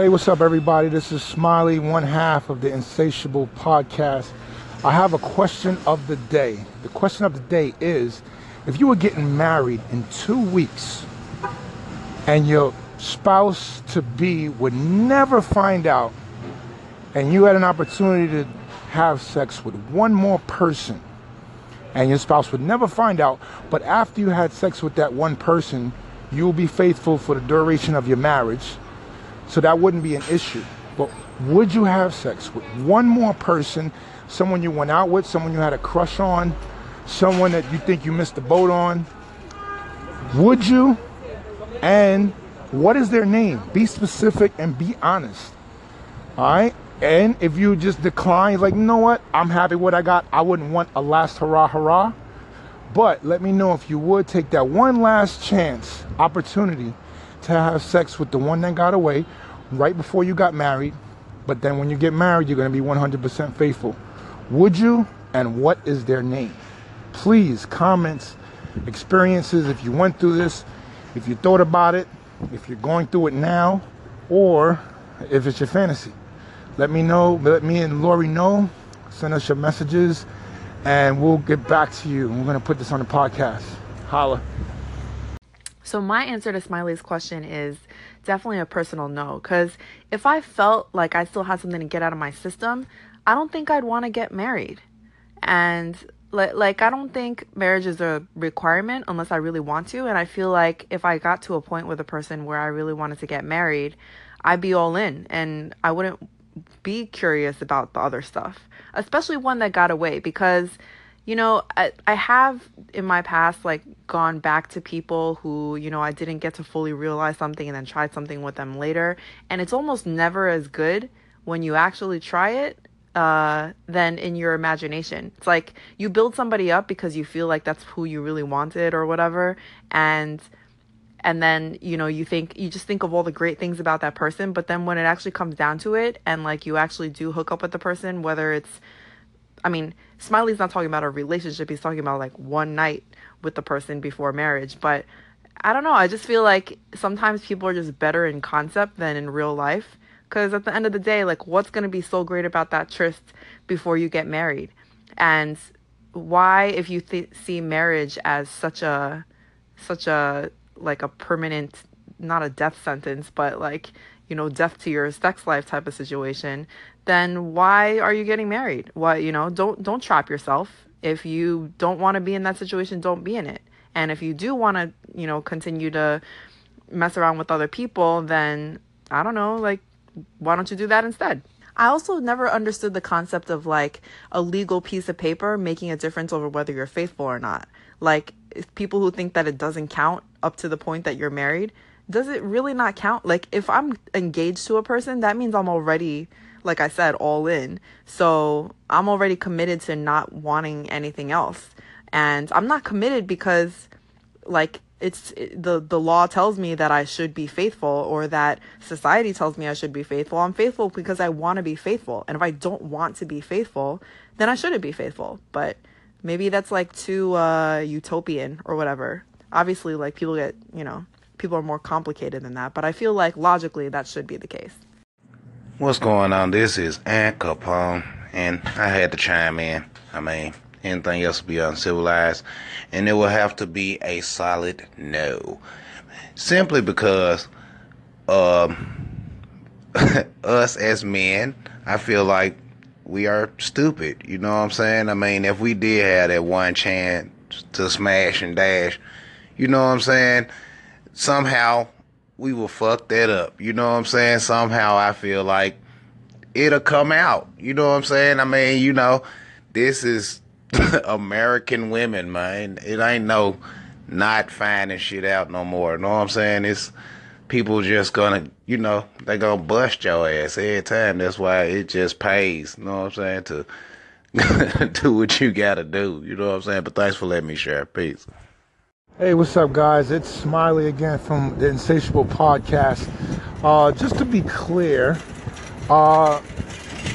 Hey, what's up, everybody? This is Smiley, one half of the Insatiable podcast. I have a question of the day. The question of the day is if you were getting married in two weeks and your spouse to be would never find out, and you had an opportunity to have sex with one more person, and your spouse would never find out, but after you had sex with that one person, you will be faithful for the duration of your marriage so that wouldn't be an issue. But would you have sex with one more person, someone you went out with, someone you had a crush on, someone that you think you missed the boat on? Would you? And what is their name? Be specific and be honest. All right? And if you just decline, like, you know what? I'm happy with what I got. I wouldn't want a last hurrah, hurrah. But let me know if you would take that one last chance, opportunity to have sex with the one that got away right before you got married, but then when you get married, you're going to be 100% faithful. Would you? And what is their name? Please, comments, experiences, if you went through this, if you thought about it, if you're going through it now, or if it's your fantasy. Let me know, let me and Lori know. Send us your messages, and we'll get back to you. We're going to put this on the podcast. Holla. So, my answer to Smiley's question is definitely a personal no. Because if I felt like I still had something to get out of my system, I don't think I'd want to get married. And like, like, I don't think marriage is a requirement unless I really want to. And I feel like if I got to a point with a person where I really wanted to get married, I'd be all in and I wouldn't be curious about the other stuff, especially one that got away because you know, I, I have in my past like gone back to people who, you know, I didn't get to fully realize something and then tried something with them later. And it's almost never as good when you actually try it uh, than in your imagination. It's like you build somebody up because you feel like that's who you really wanted or whatever. And and then you know you think you just think of all the great things about that person but then when it actually comes down to it and like you actually do hook up with the person whether it's I mean, Smiley's not talking about a relationship. He's talking about like one night with the person before marriage. But I don't know. I just feel like sometimes people are just better in concept than in real life. Because at the end of the day, like, what's going to be so great about that tryst before you get married? And why, if you th- see marriage as such a, such a, like a permanent, not a death sentence, but like, you know, death to your sex life type of situation, then why are you getting married? Why, you know, don't don't trap yourself. If you don't want to be in that situation, don't be in it. And if you do want to, you know, continue to mess around with other people, then I don't know, like why don't you do that instead? I also never understood the concept of like a legal piece of paper making a difference over whether you're faithful or not. Like people who think that it doesn't count up to the point that you're married, does it really not count? Like if I'm engaged to a person, that means I'm already like I said, all in. So I'm already committed to not wanting anything else. And I'm not committed because, like, it's it, the the law tells me that I should be faithful or that society tells me I should be faithful. I'm faithful because I want to be faithful. And if I don't want to be faithful, then I shouldn't be faithful. But maybe that's like too uh utopian or whatever. Obviously like people get, you know, people are more complicated than that, but I feel like logically that should be the case. What's going on? This is Aunt Capone, and I had to chime in. I mean, anything else would be uncivilized, and it will have to be a solid no. Simply because um, us as men, I feel like we are stupid. You know what I'm saying? I mean, if we did have that one chance to smash and dash, you know what I'm saying? Somehow we will fuck that up. You know what I'm saying? Somehow I feel like it'll come out. You know what I'm saying? I mean, you know, this is American women, man. It ain't no not finding shit out no more. You know what I'm saying? It's people just gonna, you know, they gonna bust your ass every time. That's why it just pays. You know what I'm saying? To do what you gotta do. You know what I'm saying? But thanks for letting me share. Peace. Hey, what's up, guys? It's Smiley again from the Insatiable Podcast. Uh, just to be clear, uh,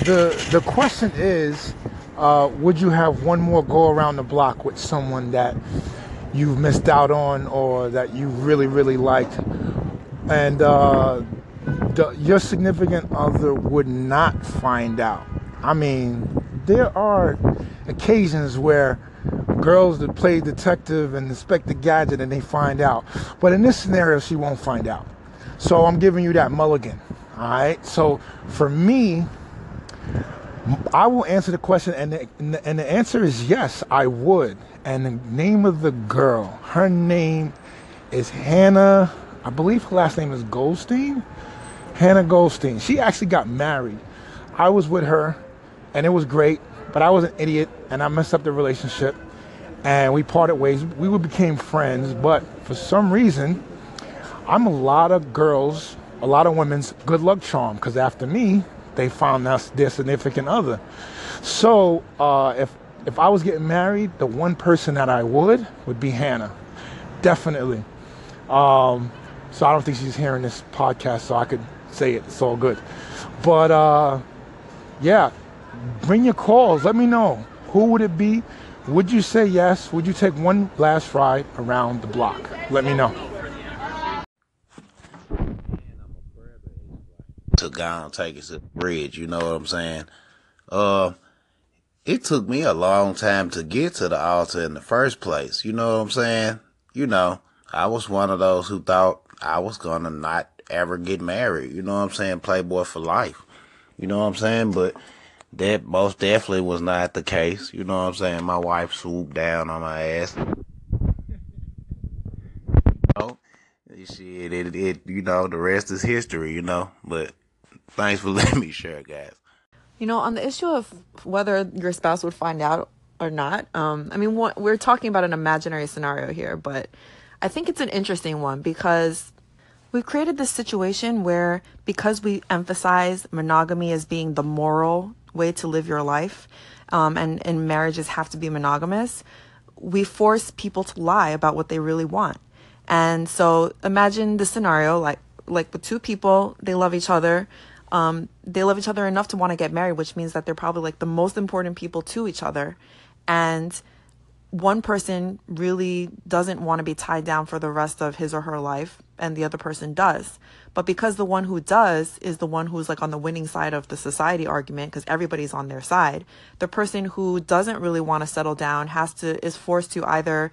the the question is, uh, would you have one more go around the block with someone that you've missed out on or that you really really liked? And uh, the, your significant other would not find out. I mean, there are occasions where girls that play detective and inspect the gadget and they find out. But in this scenario, she won't find out. So I'm giving you that mulligan. All right. So for me, I will answer the question, and the, and the answer is yes, I would. And the name of the girl, her name is Hannah. I believe her last name is Goldstein. Hannah Goldstein. She actually got married. I was with her, and it was great. But I was an idiot, and I messed up the relationship, and we parted ways. We became friends, but for some reason, I'm a lot of girls, a lot of women's good luck charm. Because after me, they found us their significant other. So uh, if if I was getting married, the one person that I would would be Hannah, definitely. Um, so I don't think she's hearing this podcast, so I could say it. It's all good. But uh, yeah, bring your calls. Let me know who would it be. Would you say yes? Would you take one last ride around the block? Let me know. to go take us to the bridge. You know what I'm saying? Uh, it took me a long time to get to the altar in the first place. You know what I'm saying? You know, I was one of those who thought I was gonna not ever get married. You know what I'm saying? Playboy for life. You know what I'm saying? But that most definitely was not the case. You know what I'm saying? My wife swooped down on my ass. Oh, shit, it, it, you know, the rest is history, you know. But Thanks for letting me share, guys. You know, on the issue of whether your spouse would find out or not, um, I mean, what, we're talking about an imaginary scenario here, but I think it's an interesting one because we've created this situation where because we emphasize monogamy as being the moral way to live your life, um, and, and marriages have to be monogamous, we force people to lie about what they really want. And so imagine the scenario like like with two people, they love each other um, they love each other enough to want to get married, which means that they're probably like the most important people to each other. And one person really doesn't want to be tied down for the rest of his or her life, and the other person does. But because the one who does is the one who's like on the winning side of the society argument, because everybody's on their side, the person who doesn't really want to settle down has to, is forced to either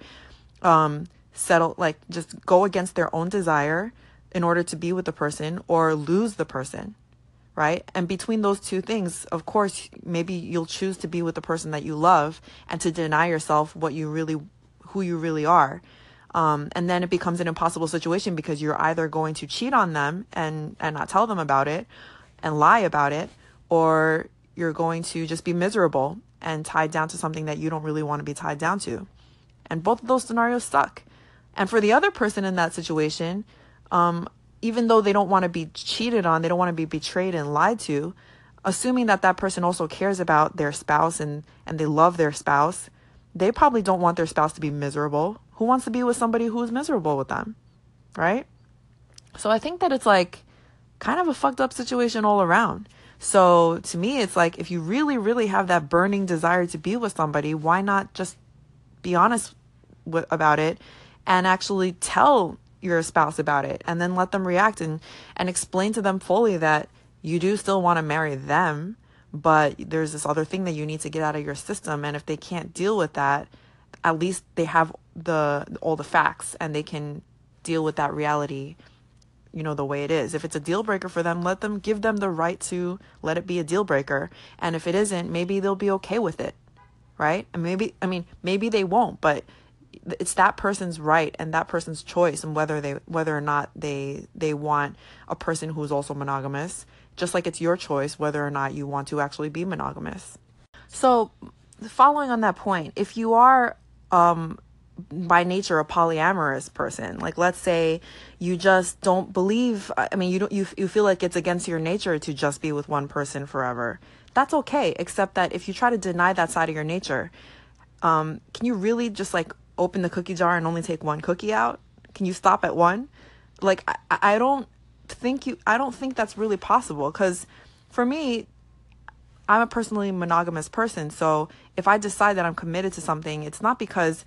um, settle, like just go against their own desire in order to be with the person or lose the person right? And between those two things, of course, maybe you'll choose to be with the person that you love and to deny yourself what you really, who you really are. Um, and then it becomes an impossible situation because you're either going to cheat on them and, and not tell them about it and lie about it, or you're going to just be miserable and tied down to something that you don't really want to be tied down to. And both of those scenarios suck. And for the other person in that situation, um, even though they don't want to be cheated on, they don't want to be betrayed and lied to, assuming that that person also cares about their spouse and, and they love their spouse, they probably don't want their spouse to be miserable. Who wants to be with somebody who's miserable with them? Right? So I think that it's like kind of a fucked up situation all around. So to me, it's like if you really, really have that burning desire to be with somebody, why not just be honest about it and actually tell your spouse about it and then let them react and and explain to them fully that you do still want to marry them but there's this other thing that you need to get out of your system and if they can't deal with that at least they have the all the facts and they can deal with that reality you know the way it is. If it's a deal breaker for them let them give them the right to let it be a deal breaker. And if it isn't maybe they'll be okay with it right? And maybe i mean maybe they won't but it's that person's right and that person's choice and whether they whether or not they they want a person who's also monogamous just like it's your choice whether or not you want to actually be monogamous. So following on that point if you are um by nature a polyamorous person like let's say you just don't believe i mean you don't you, you feel like it's against your nature to just be with one person forever. That's okay except that if you try to deny that side of your nature um, can you really just like open the cookie jar and only take one cookie out? Can you stop at one? Like I, I don't think you I don't think that's really possible cuz for me I'm a personally monogamous person. So if I decide that I'm committed to something, it's not because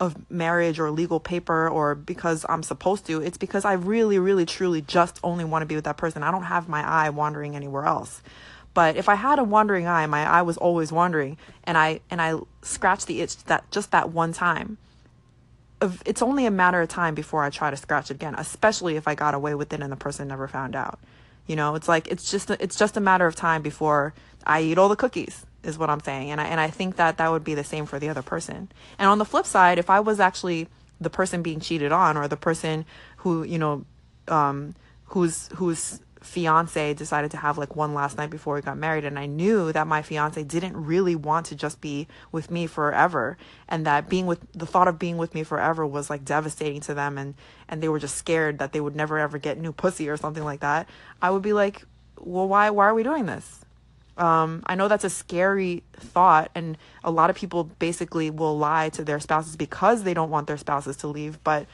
of marriage or legal paper or because I'm supposed to. It's because I really, really, truly just only want to be with that person. I don't have my eye wandering anywhere else. But if I had a wandering eye, my eye was always wandering, and I and I scratched the itch that just that one time. It's only a matter of time before I try to scratch it again, especially if I got away with it and the person never found out. You know, it's like it's just it's just a matter of time before I eat all the cookies is what I'm saying. And I and I think that that would be the same for the other person. And on the flip side, if I was actually the person being cheated on or the person who, you know, um, who's who's fiance decided to have like one last night before we got married and I knew that my fiance didn't really want to just be with me forever and that being with the thought of being with me forever was like devastating to them and and they were just scared that they would never ever get new pussy or something like that I would be like well why why are we doing this um, I know that's a scary thought, and a lot of people basically will lie to their spouses because they don't want their spouses to leave. But,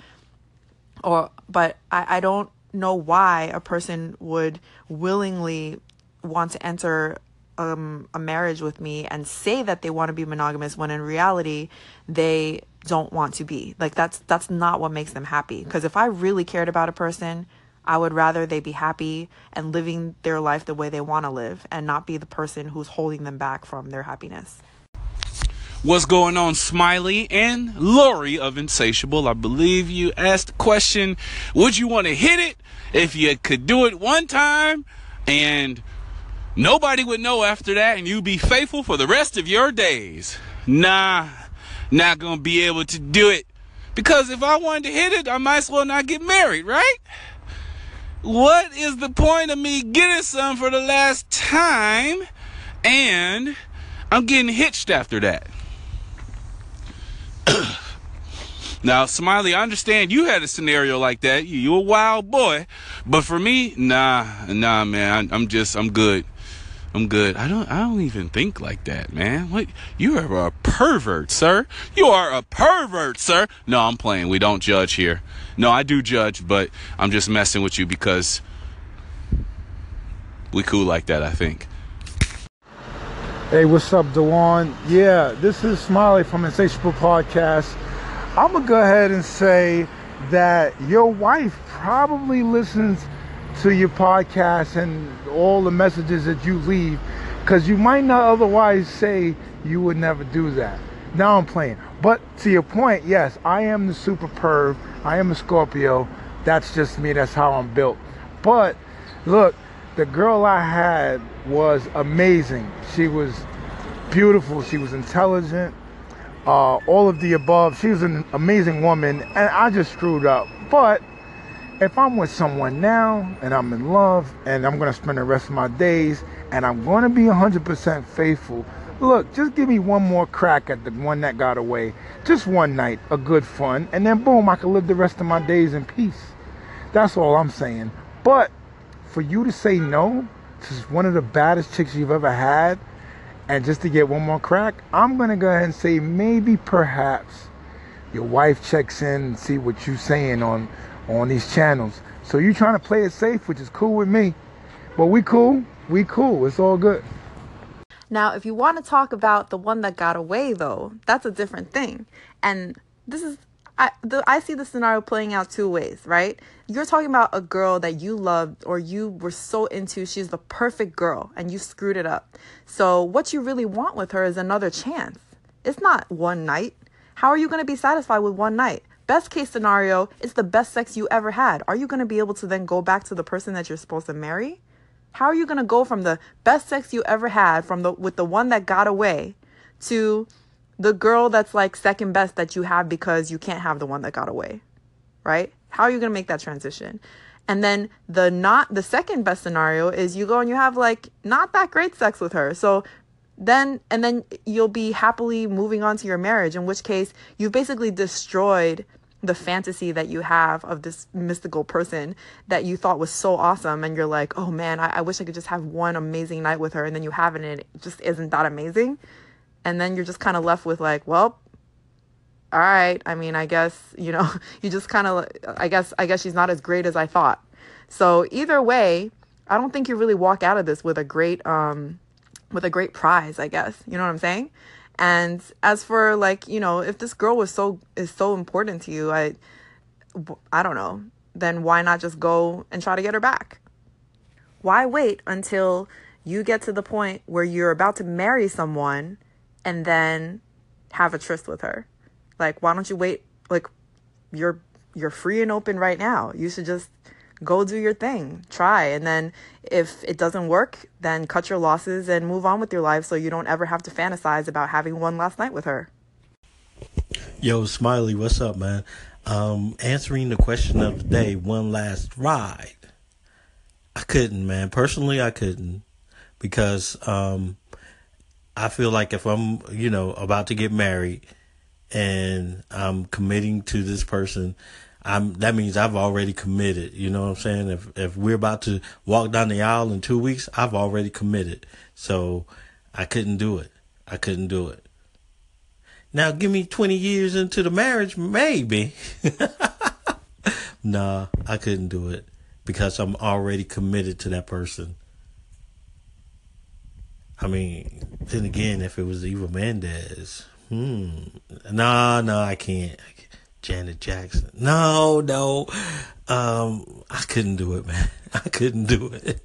or but I, I don't know why a person would willingly want to enter um, a marriage with me and say that they want to be monogamous when in reality they don't want to be. Like that's that's not what makes them happy. Because if I really cared about a person, I would rather they be happy and living their life the way they want to live and not be the person who's holding them back from their happiness. What's going on, Smiley and Lori of Insatiable? I believe you asked the question Would you want to hit it if you could do it one time and nobody would know after that and you'd be faithful for the rest of your days? Nah, not gonna be able to do it. Because if I wanted to hit it, I might as well not get married, right? What is the point of me getting some for the last time and I'm getting hitched after that? Now, Smiley, I understand you had a scenario like that. You, you a wild boy, but for me, nah, nah, man. I, I'm just, I'm good. I'm good. I don't I don't even think like that, man. What you are a pervert, sir. You are a pervert, sir. No, I'm playing. We don't judge here. No, I do judge, but I'm just messing with you because we cool like that, I think. Hey, what's up, Dewan? Yeah, this is Smiley from Insatiable Podcast. I'm gonna go ahead and say that your wife probably listens to your podcast and all the messages that you leave because you might not otherwise say you would never do that. Now I'm playing. But to your point, yes, I am the super perv. I am a Scorpio. That's just me. That's how I'm built. But look, the girl I had was amazing. She was beautiful. She was intelligent. Uh, all of the above. She was an amazing woman, and I just screwed up. But if I'm with someone now and I'm in love and I'm going to spend the rest of my days and I'm going to be 100% faithful, look, just give me one more crack at the one that got away. Just one night, a good fun, and then boom, I can live the rest of my days in peace. That's all I'm saying. But for you to say no to one of the baddest chicks you've ever had and just to get one more crack, I'm to go ahead and say maybe perhaps your wife checks in and see what you're saying on on these channels. So you're trying to play it safe, which is cool with me. But we cool. We cool. It's all good. Now, if you want to talk about the one that got away, though, that's a different thing. And this is, I, the, I see the scenario playing out two ways, right? You're talking about a girl that you loved or you were so into, she's the perfect girl, and you screwed it up. So, what you really want with her is another chance. It's not one night. How are you going to be satisfied with one night? Best case scenario, it's the best sex you ever had. Are you going to be able to then go back to the person that you're supposed to marry? How are you going to go from the best sex you ever had from the with the one that got away to the girl that's like second best that you have because you can't have the one that got away? Right? How are you going to make that transition? And then the not the second best scenario is you go and you have like not that great sex with her. So then and then you'll be happily moving on to your marriage in which case you've basically destroyed the fantasy that you have of this mystical person that you thought was so awesome and you're like oh man I, I wish i could just have one amazing night with her and then you have it and it just isn't that amazing and then you're just kind of left with like well all right i mean i guess you know you just kind of i guess i guess she's not as great as i thought so either way i don't think you really walk out of this with a great um with a great prize, I guess. You know what I'm saying? And as for like, you know, if this girl was so is so important to you, I I don't know, then why not just go and try to get her back? Why wait until you get to the point where you're about to marry someone and then have a tryst with her? Like, why don't you wait? Like, you're you're free and open right now. You should just go do your thing, try, and then if it doesn't work, then cut your losses and move on with your life, so you don't ever have to fantasize about having one last night with her. Yo, Smiley, what's up, man? Um, answering the question of the day, one last ride. I couldn't, man. Personally, I couldn't because um, I feel like if I'm, you know, about to get married and I'm committing to this person, I'm that means I've already committed. You know what I'm saying? If if we're about to walk down the aisle in two weeks, I've already committed. So I couldn't do it. I couldn't do it. Now give me 20 years into the marriage, maybe. nah, I couldn't do it because I'm already committed to that person. I mean, then again, if it was Eva Mendes, hmm, no, nah, I can't. Janet Jackson. No, no, um, I couldn't do it, man. I couldn't do it.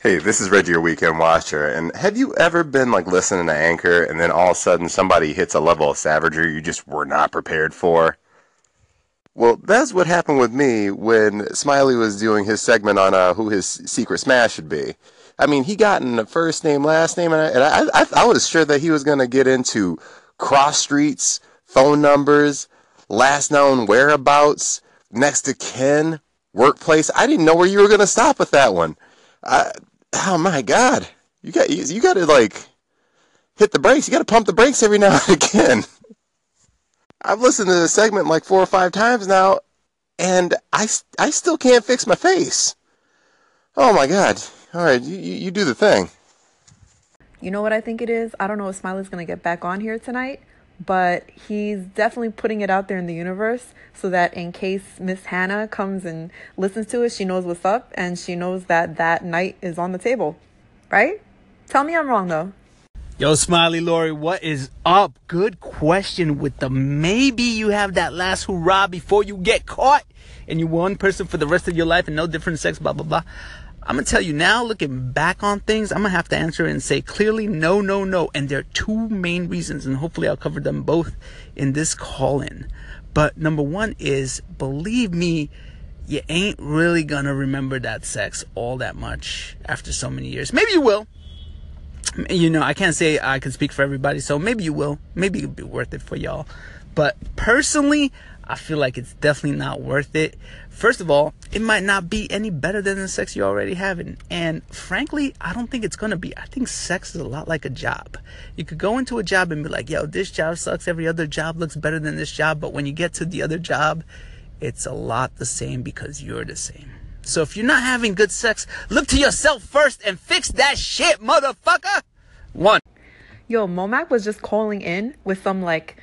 Hey, this is Reggie, your weekend watcher. And have you ever been like listening to Anchor and then all of a sudden somebody hits a level of savagery you just were not prepared for? Well, that's what happened with me when Smiley was doing his segment on uh, who his secret smash should be. I mean, he got in the first name, last name, and I, and I, I, I was sure that he was going to get into cross streets, phone numbers, last known whereabouts, next to kin, workplace. I didn't know where you were going to stop with that one. I, oh my God, you got you, you got to like hit the brakes. You got to pump the brakes every now and again. I've listened to the segment like four or five times now, and I, I still can't fix my face. Oh my God. All right, you, you do the thing. You know what I think it is? I don't know if Smiley's going to get back on here tonight, but he's definitely putting it out there in the universe so that in case Miss Hannah comes and listens to it, she knows what's up and she knows that that night is on the table, right? Tell me I'm wrong though. Yo, Smiley Lori, what is up? Good question with the maybe you have that last hurrah before you get caught and you're one person for the rest of your life and no different sex, blah, blah, blah. I'm gonna tell you now, looking back on things, I'm gonna have to answer and say clearly no, no, no. And there are two main reasons, and hopefully I'll cover them both in this call in. But number one is believe me, you ain't really gonna remember that sex all that much after so many years. Maybe you will. You know, I can't say I can speak for everybody, so maybe you will. Maybe it'll be worth it for y'all. But personally, I feel like it's definitely not worth it. First of all, it might not be any better than the sex you're already having. And frankly, I don't think it's gonna be. I think sex is a lot like a job. You could go into a job and be like, yo, this job sucks. Every other job looks better than this job. But when you get to the other job, it's a lot the same because you're the same. So if you're not having good sex, look to yourself first and fix that shit, motherfucker. One. Yo, Momac was just calling in with some like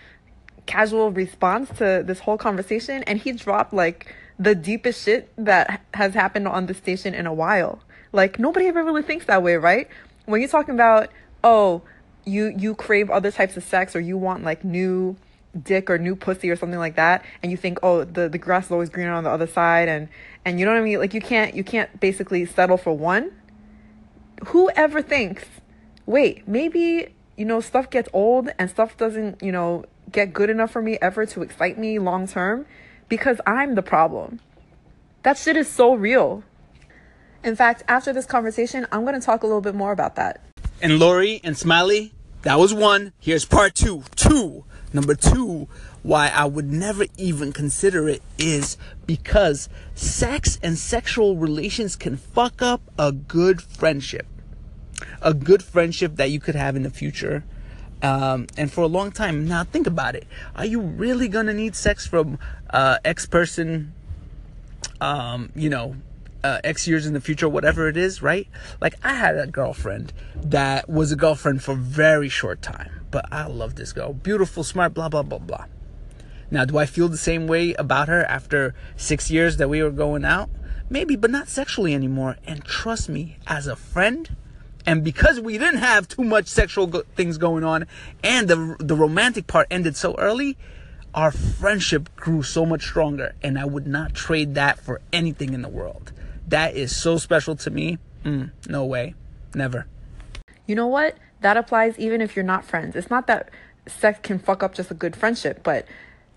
casual response to this whole conversation and he dropped like the deepest shit that has happened on the station in a while. Like nobody ever really thinks that way, right? When you're talking about, oh, you you crave other types of sex or you want like new dick or new pussy or something like that and you think oh the the grass is always greener on the other side and and you know what I mean like you can't you can't basically settle for one whoever thinks wait maybe you know stuff gets old and stuff doesn't you know get good enough for me ever to excite me long term because I'm the problem. That shit is so real. In fact, after this conversation, I'm going to talk a little bit more about that. And Lori and Smiley, that was one. Here's part two. Two. Number two, why I would never even consider it is because sex and sexual relations can fuck up a good friendship. A good friendship that you could have in the future um, and for a long time. Now think about it. Are you really gonna need sex from uh, X person? Um, you know, uh, X years in the future, whatever it is, right? Like I had a girlfriend that was a girlfriend for a very short time, but I love this girl, beautiful, smart, blah blah blah blah. Now, do I feel the same way about her after six years that we were going out? Maybe, but not sexually anymore. And trust me, as a friend, And because we didn't have too much sexual go- things going on and the the romantic part ended so early, our friendship grew so much stronger and I would not trade that for anything in the world. That is so special to me. Mm, no way. Never. You know what? That applies even if you're not friends. It's not that sex can fuck up just a good friendship, but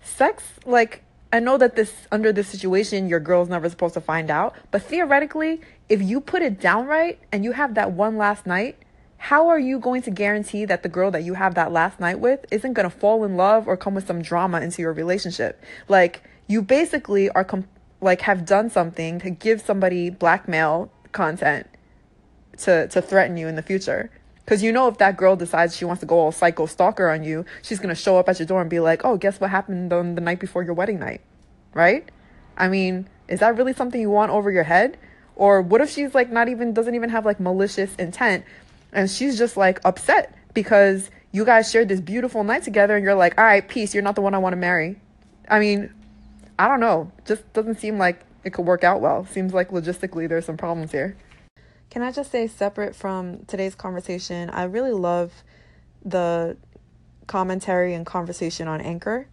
sex, like, I know that this, under this situation, your girl's never supposed to find out, but theoretically, if you put it down right and you have that one last night, how are you going to guarantee that the girl that you have that last night with isn't going to fall in love or come with some drama into your relationship? Like, you basically are, com- like, have done something to give somebody blackmail content to to threaten you in the future. Because you know, if that girl decides she wants to go all psycho stalker on you, she's gonna show up at your door and be like, "Oh, guess what happened on the night before your wedding night?" Right? I mean, is that really something you want over your head? Or what if she's like not even doesn't even have like malicious intent, and she's just like upset because you guys shared this beautiful night together, and you're like, "All right, peace. You're not the one I want to marry." I mean, I don't know. Just doesn't seem like it could work out well. Seems like logistically there's some problems here. Can I just say, separate from today's conversation, I really love the commentary and conversation on Anchor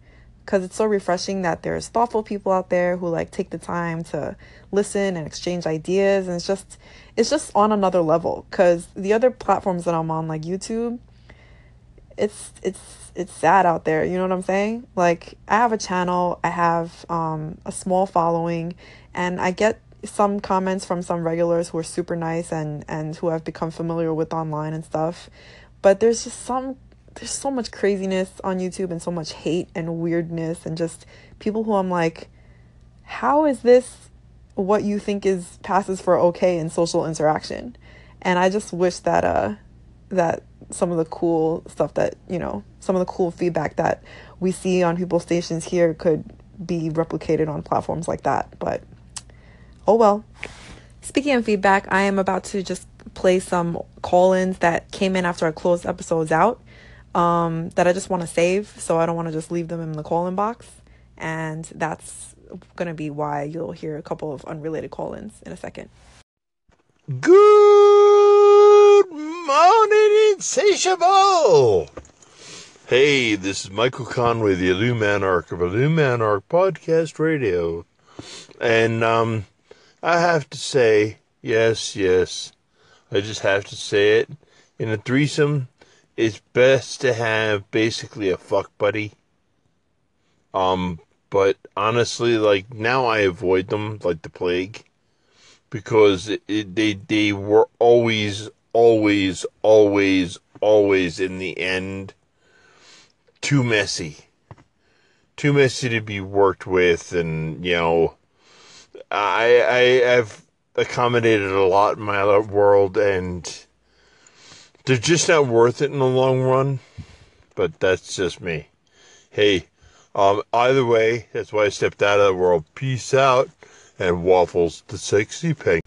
because it's so refreshing that there's thoughtful people out there who like take the time to listen and exchange ideas and it's just it's just on another level. Because the other platforms that i'm on like youtube it's it's it's sad out there you know what i'm saying? Like i have a channel i have um a small following and i get some comments from some regulars who are super nice and and who I've become familiar with online and stuff. But there's just some there's so much craziness on YouTube and so much hate and weirdness and just people who I'm like how is this what you think is passes for okay in social interaction? And I just wish that uh that some of the cool stuff that, you know, some of the cool feedback that we see on people's stations here could be replicated on platforms like that. But oh well. Speaking of feedback, I am about to just play some call ins that came in after I closed episodes out um, that I just want to save. So I don't want to just leave them in the call in box. And that's going to be why you'll hear a couple of unrelated call ins in a second. Good morning, Insatiable! Hey, this is Michael Conway, the Illuminarch of Illuminarch Podcast Radio. And, um, I have to say, yes, yes. I just have to say it. In a threesome, it's best to have basically a fuck buddy. Um, but honestly, like now I avoid them like the plague because it, they they were always, always, always, always in the end too messy, too messy to be worked with, and you know I I have accommodated a lot in my world, and they're just not worth it in the long run. But that's just me. Hey, um, either way, that's why I stepped out of the world. Peace out, and waffles the sexy pig.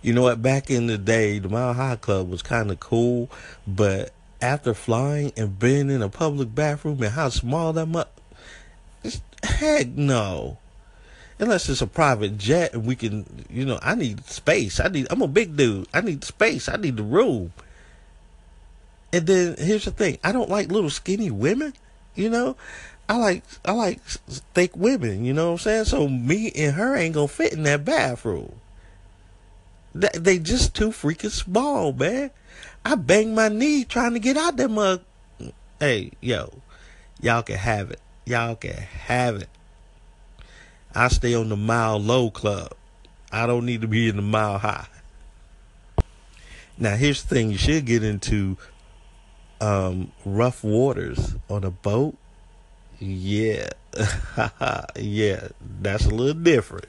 You know what? Back in the day, the Mile High Club was kind of cool, but after flying and being in a public bathroom and how small that much, heck no unless it's a private jet and we can, you know, I need space. I need, I'm a big dude. I need space. I need the room. And then here's the thing. I don't like little skinny women, you know. I like, I like thick women, you know what I'm saying? So me and her ain't gonna fit in that bathroom. They, just too freaking small, man. I banged my knee trying to get out that mug. Hey, yo, y'all can have it. Y'all can have it. I stay on the mile low club. I don't need to be in the mile high. Now here's the thing: you should get into um, rough waters on a boat. Yeah, yeah, that's a little different.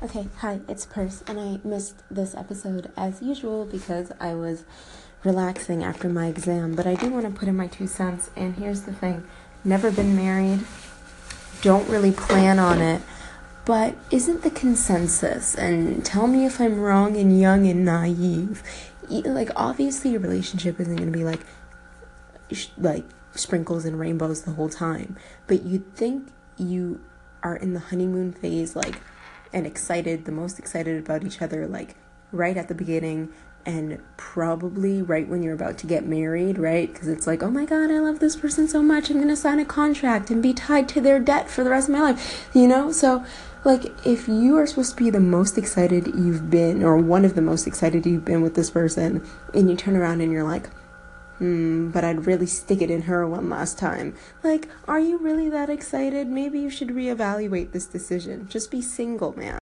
Okay, hi, it's Purse, and I missed this episode as usual because I was relaxing after my exam. But I do want to put in my two cents, and here's the thing never been married, don't really plan on it. But isn't the consensus, and tell me if I'm wrong and young and naive, like obviously your relationship isn't going to be like, like sprinkles and rainbows the whole time, but you think you are in the honeymoon phase, like, and excited, the most excited about each other, like, right at the beginning, and probably right when you're about to get married, right? Because it's like, oh my God, I love this person so much. I'm going to sign a contract and be tied to their debt for the rest of my life, you know? So, like, if you are supposed to be the most excited you've been, or one of the most excited you've been with this person, and you turn around and you're like, hmm, but I'd really stick it in her one last time. Like, are you really that excited? Maybe you should reevaluate this decision. Just be single, man.